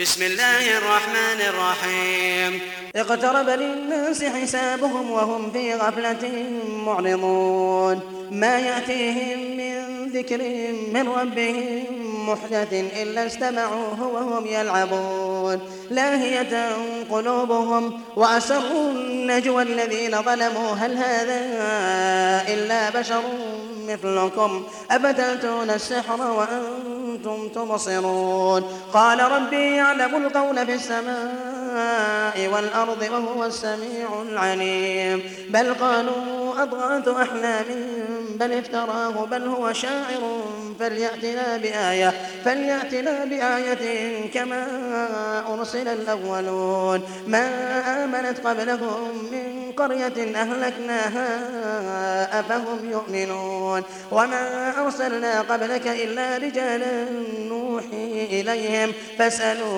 بسم الله الرحمن الرحيم اقترب للناس حسابهم وهم في غفلة معرضون. ما يأتيهم من ذكر من ربهم محدث إلا استمعوه وهم يلعبون. لاهية قلوبهم وأسروا النجوى الذين ظلموا. هل هذا إلا بشر مثلكم؟ أفتأتون السحر وأنتم تبصرون. قال ربي يعلم القول في السماء والأرض وهو السميع العليم. بل قالوا أضغاث أحلام بل افتراه بل هو شاعر فليأتنا بآية فليأتنا بآية كما أرسل الأولون. ما آمنت قبلهم من قرية أهلكناها أفهم يؤمنون. وما أرسلنا قبلك إلا رجالا نوحي إليهم فاسألوا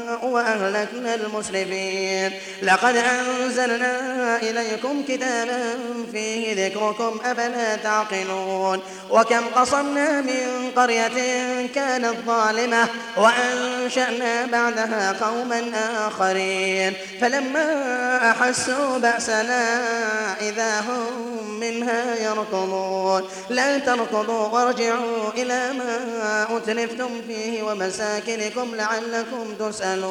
وأهلكنا المسرفين لقد أنزلنا إليكم كتابا فيه ذكركم أفلا تعقلون. وكم قصمنا من قرية كانت ظالمة وأنشأنا بعدها قوما آخرين. فلما أحسوا بأسنا إذا هم منها يركضون. لا تركضوا وارجعوا إلى ما أتلفتم فيه ومساكنكم لعلكم تسألون.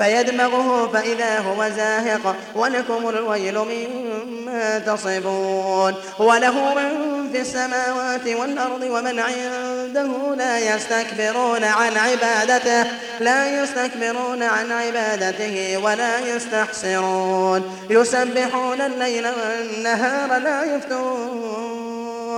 فيدمغه فإذا هو زاهق ولكم الويل مما تصبون وله من في السماوات والأرض ومن عنده لا يستكبرون عن عبادته لا يستكبرون عن عبادته ولا يستحسرون. يسبحون الليل والنهار لا يفترون.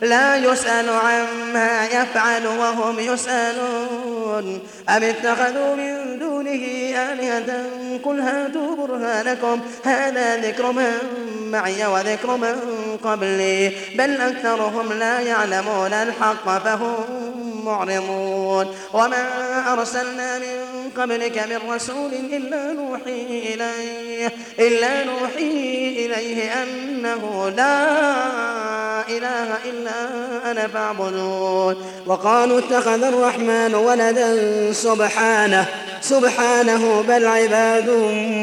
لا يسأل عما يفعل وهم يسألون. أم اتخذوا من دونه آلهة؟ قل هاتوا برهانكم. هذا ذكر من معي وذكر من قبلي. بل أكثرهم لا يعلمون الحق فهم معرضون. وما أرسلنا من قبلك من رسول إلا نوحي إليه إلا نوحي إليه أنه لا إله إلا أنا فاعبدون. وقالوا اتخذ الرحمن ولدا سبحانه. سبحانه بل عباد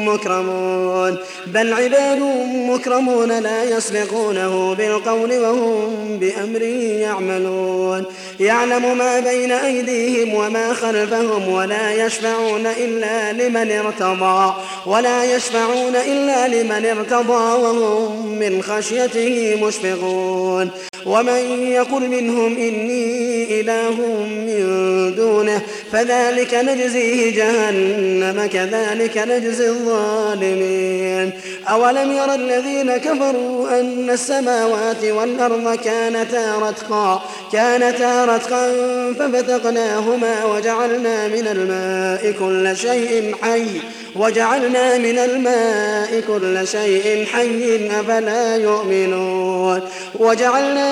مكرمون بل عباد مكرمون لا يسبقونه بالقول وهم بأمر يعملون. يعلم ما بين أيديهم وما خلفهم ولا يشفعون إلا لمن ارتضى ولا يشفعون إلا لمن ارتضى وهم من خشيته مشفقون. ومن يقل منهم إني إله من دونه فذلك نجزيه جهنم كذلك نجزي الظالمين. أولم ير الذين كفروا أن السماوات والأرض كانتا رتقا كانتا رتقا ففتقناهما وجعلنا من الماء كل شيء حي وجعلنا من الماء كل شيء حي أفلا يؤمنون؟ وجعلنا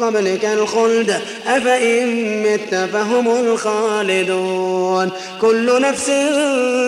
قبلك الخلد أفإن مت فهم الخالدون. كل نفس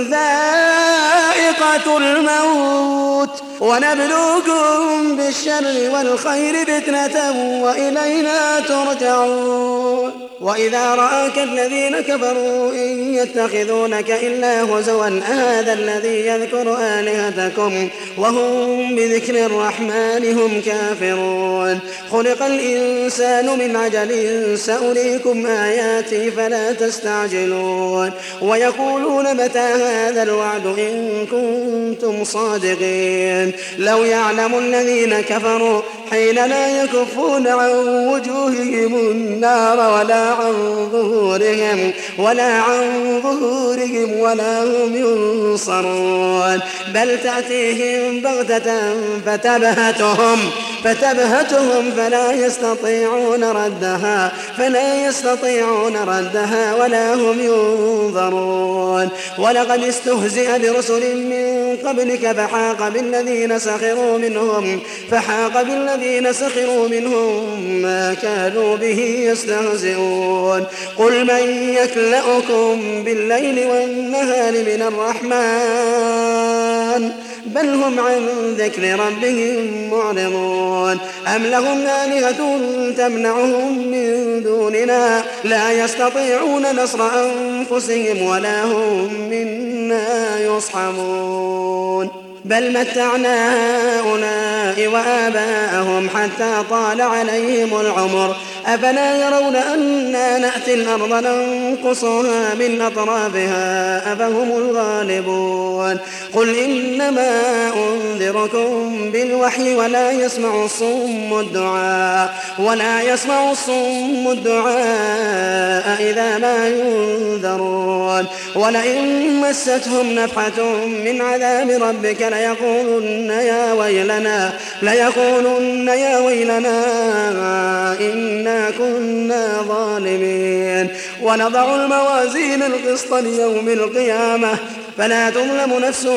ذائقة الموت. ونبلوكم بالشر والخير فتنة وإلينا ترجعون. وإذا رآك الذين كفروا إن يتخذونك إلا هزوا هذا الذي يذكر آلهتكم وهم بذكر الرحمن هم كافرون. خلق الإنسان من عجل سأريكم آياتي فلا تستعجلون. ويقولون متى هذا الوعد إن كنتم صادقين. لو يعلم الذين كفروا حين لا يكفون عن وجوههم النار ولا عن ظهورهم ولا عن ظهورهم ولا هم ينصرون. بل تأتيهم بغتة فتبهتهم فتبهتهم فلا يستطيعون ردها فلا يستطيعون ردها ولا هم ينظرون. ولقد استهزئ برسل من قبلك فحاق بالذين سخروا منهم فحاق بالذين سخروا منهم ما كانوا به يستهزئون. قل من يكلأكم بالليل والنهار من الرحمن؟ بل هم عن ذكر ربهم معرضون. أم لهم آلهة تمنعهم من دوننا؟ لا يستطيعون نصر أنفسهم ولا هم منا يصحبون. بل متعنا هؤلاء وآباءهم حتى طال عليهم العمر. أفلا يرون أنا نأتي الأرض ننقصها من أطرافها؟ أفهم الغالبون. قل إنما أنذركم بالوحي ولا يسمع الصم الدعاء ولا يسمع الصم الدعاء إذا ما ينذرون. ولئن مستهم نفحة من عذاب ربك ليقولن يا ويلنا ليقولن يا ويلنا إنا كنا ظالمين. ونضع الموازين القسط ليوم القيامة فلا تظلم نفس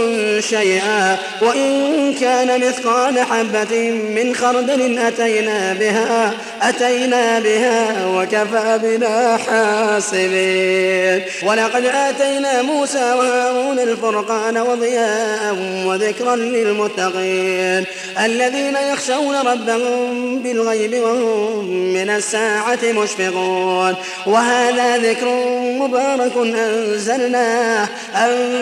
شيئا. وإن كان مثقال حبة من خردل أتينا بها أتينا بها وكفى بنا حاسبين. ولقد آتينا موسى وهارون الفرقان وضياء وذكرا للمتقين. الذين يخشون ربهم بالغيب وهم من الساعة مشفقون. وهذا ذكر مبارك أنزلناه.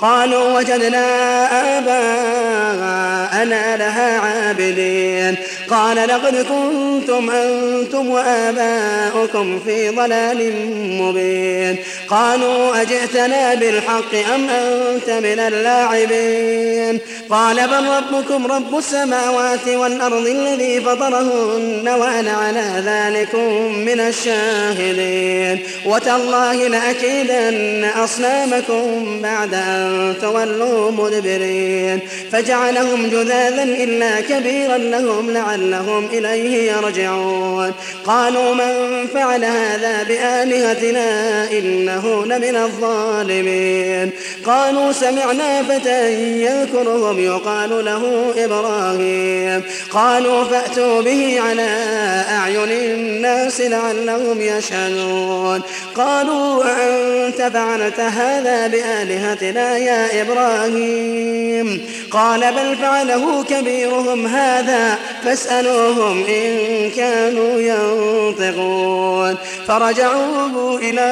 قالوا وجدنا آباءنا لها عابدين. قال لقد كنتم أنتم وآباؤكم في ضلال مبين. قالوا أجئتنا بالحق أم أنت من اللاعبين؟ قال بل ربكم رب السماوات والأرض الذي فطرهن وأنا على ذلك من الشاهدين. وتالله لأكيدن أصنامكم بعد أن تولوا مدبرين. فجعلهم جذاذا إلا كبيرا لهم لعلهم إليه يرجعون. قالوا من فعل هذا بآلهتنا إنه لمن الظالمين. قالوا سمعنا فتى يذكرهم يقال له إبراهيم. قالوا فأتوا به على أعين الناس لعلهم يشهدون. قالوا أنت فعلت هذا بآلهتنا يا إبراهيم. قال بل فعله كبيرهم هذا فاسألوهم إن كانوا ينطقون. فرجعوا إلى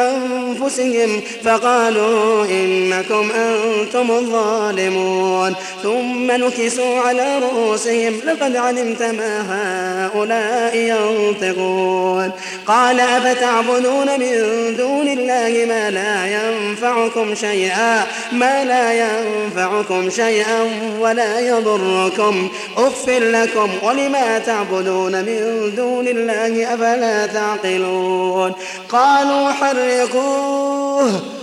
أنفسهم فقالوا إنكم أنتم الظالمون. ثم نكسوا على رؤوسهم لقد علمت ما هؤلاء ينطقون. قال أفتعبدون من دون الله ما لا ينفعكم شيئا؟ ما لا ينفعكم شيئا ولا يضركم. أف لكم ولما تعبدون من دون الله أفلا تعقلون. قالوا حرقوه.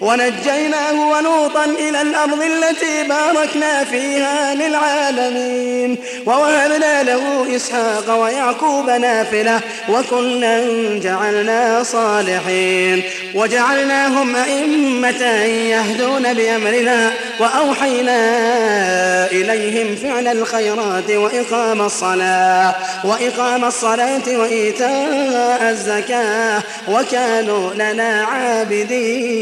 ونجيناه ولوطا إلى الأرض التي باركنا فيها للعالمين ووهبنا له إسحاق ويعقوب نافلة وكلا جعلنا صالحين وجعلناهم أئمة يهدون بأمرنا وأوحينا إليهم فعل الخيرات وإقام الصلاة وإقام الصلاة وإيتاء الزكاة وكانوا لنا عابدين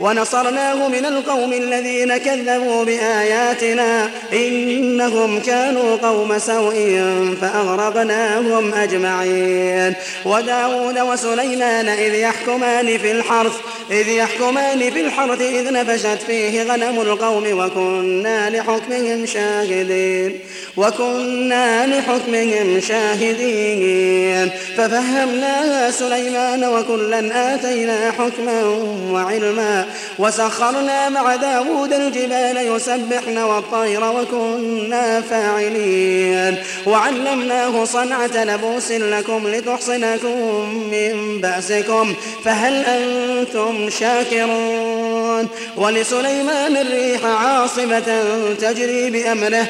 ونصرناه من القوم الذين كذبوا بآياتنا إنهم كانوا قوم سوء فأغرقناهم أجمعين. وداود وسليمان إذ يحكمان في الحرث إذ يحكمان في الحرث إذ نفشت فيه غنم القوم وكنا لحكمهم شاهدين وكنا لحكمهم شاهدين. ففهمناها سليمان وكلا آتينا حكما وعلما وسخرنا مع داود الجبال يسبحن والطير وكنا فاعلين. وعلمناه صنعة لبوس لكم لتحصنكم من بأسكم فهل أنتم شاكرون؟ ولسليمان الريح عاصفة تجري بأمره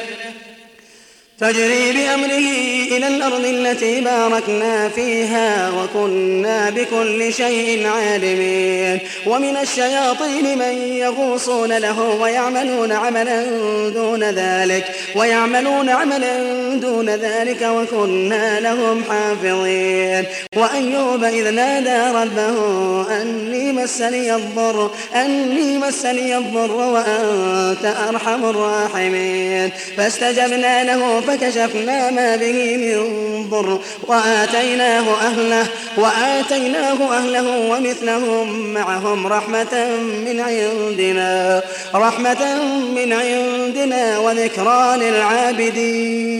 تجري بأمره إلى الأرض التي باركنا فيها وكنا بكل شيء عالمين. ومن الشياطين من يغوصون له ويعملون عملا دون ذلك ويعملون عملا دون ذلك وكنا لهم حافظين. وأيوب إذ نادى ربه أني مسني الضر أني مسني الضر وأنت أرحم الراحمين. فاستجبنا له فكشفنا ما به من ضر وآتيناه أهله وآتيناه أهله ومثلهم معهم رحمة من عندنا رحمة من عندنا وذكرى للعابدين.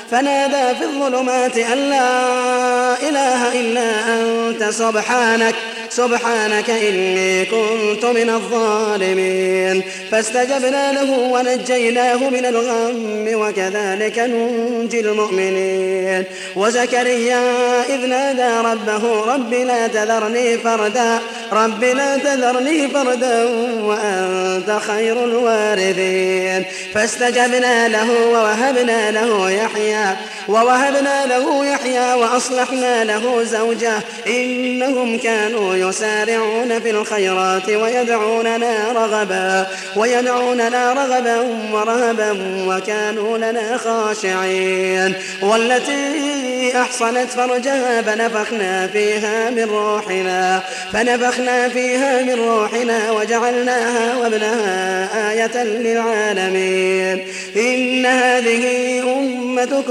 فنادى في الظلمات أن لا إله إلا أنت سبحانك سبحانك إني كنت من الظالمين. فاستجبنا له ونجيناه من الغم وكذلك ننجي المؤمنين. وزكريا إذ نادى ربه رب لا تذرني فردا رب لا تذرني فردا وأنت خير الوارثين. فاستجبنا له ووهبنا له يحيى ووهبنا له يحيى وأصلحنا له زوجه. إنهم كانوا ويسارعون في الخيرات ويدعوننا رغبا ويدعوننا رغبا ورهبا وكانوا لنا خاشعين. والتي أحصنت فرجها فنفخنا فيها من روحنا فنفخنا فيها من روحنا وجعلناها وابنها آية للعالمين. إن هذه أمتكم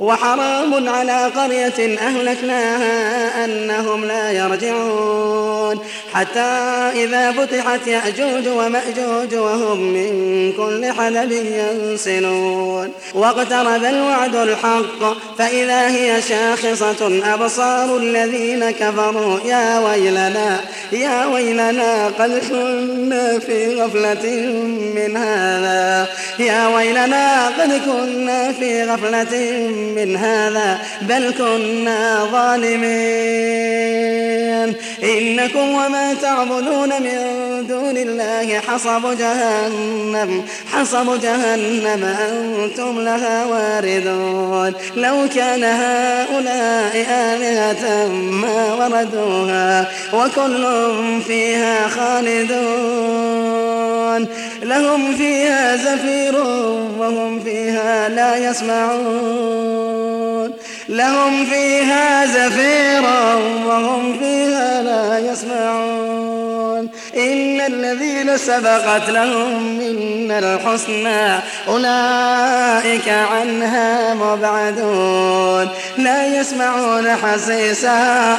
وحرام على قرية أهلكناها أنهم لا يرجعون. حتى إذا فتحت يأجوج ومأجوج وهم من كل حدب ينسلون. واقترب الوعد الحق فإذا هي شاخصة أبصار الذين كفروا. يا ويلنا يا ويلنا قد كنا في غفلة من هذا. يا ويلنا قد كنا في غفلة من هذا بل كنا ظالمين. إنكم وما تعبدون من دون الله حصب جهنم حصب جهنم أنتم لها واردون. لو كان هؤلاء آلهة ما وردوها وكل فيها خالدون. لهم فيها زفير وهم فيها لا يسمعون. لهم فيها زفير وهم فيها لا يسمعون. إن الذين سبقت لهم منا الحسنى أولئك عنها مبعدون. لا يسمعون حسيسها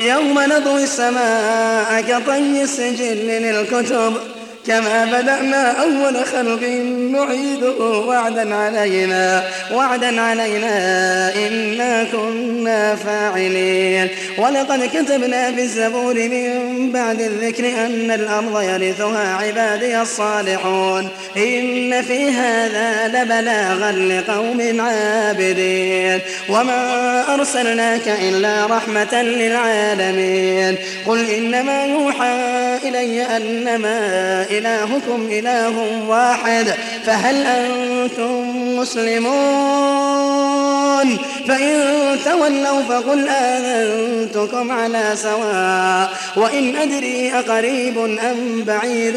يوم نطوي السماء كطي السجل للكتب. كما بدأنا أول خلق نعيده وعدا علينا وعدا علينا إنا كنا فاعلين. ولقد كتبنا في الزبور من بعد الذكر أن الأرض يرثها عبادي الصالحون. إن في هذا لبلاغا لقوم عابدين. وما أرسلناك إلا رحمة للعالمين. قل إنما يوحى إلي أنما إلهكم إله واحد فهل أنتم مسلمون؟ فإن تولوا فقل آذنتكم على سواء وإن أدري أقريب أم بعيد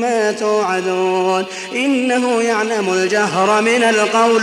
ما توعدون. إنه يعلم الجهر من القول